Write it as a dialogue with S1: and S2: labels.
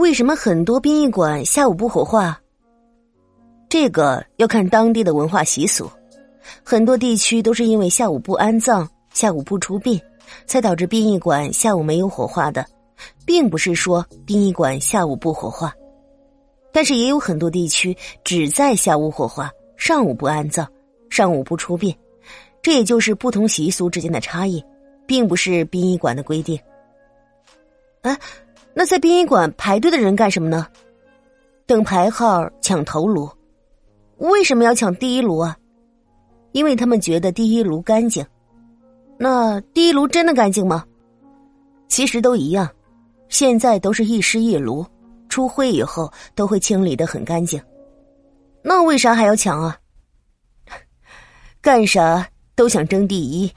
S1: 为什么很多殡仪馆下午不火化？这个要看当地的文化习俗，很多地区都是因为下午不安葬、下午不出殡，才导致殡仪馆下午没有火化的，并不是说殡仪馆下午不火化。但是也有很多地区只在下午火化，上午不安葬，上午不出殡，这也就是不同习俗之间的差异，并不是殡仪馆的规定。哎，那在殡仪馆排队的人干什么呢？等排号抢头颅。为什么要抢第一炉啊？因为他们觉得第一炉干净。那第一炉真的干净吗？其实都一样，现在都是一尸一炉，出灰以后都会清理的很干净。那为啥还要抢啊？干啥都想争第一，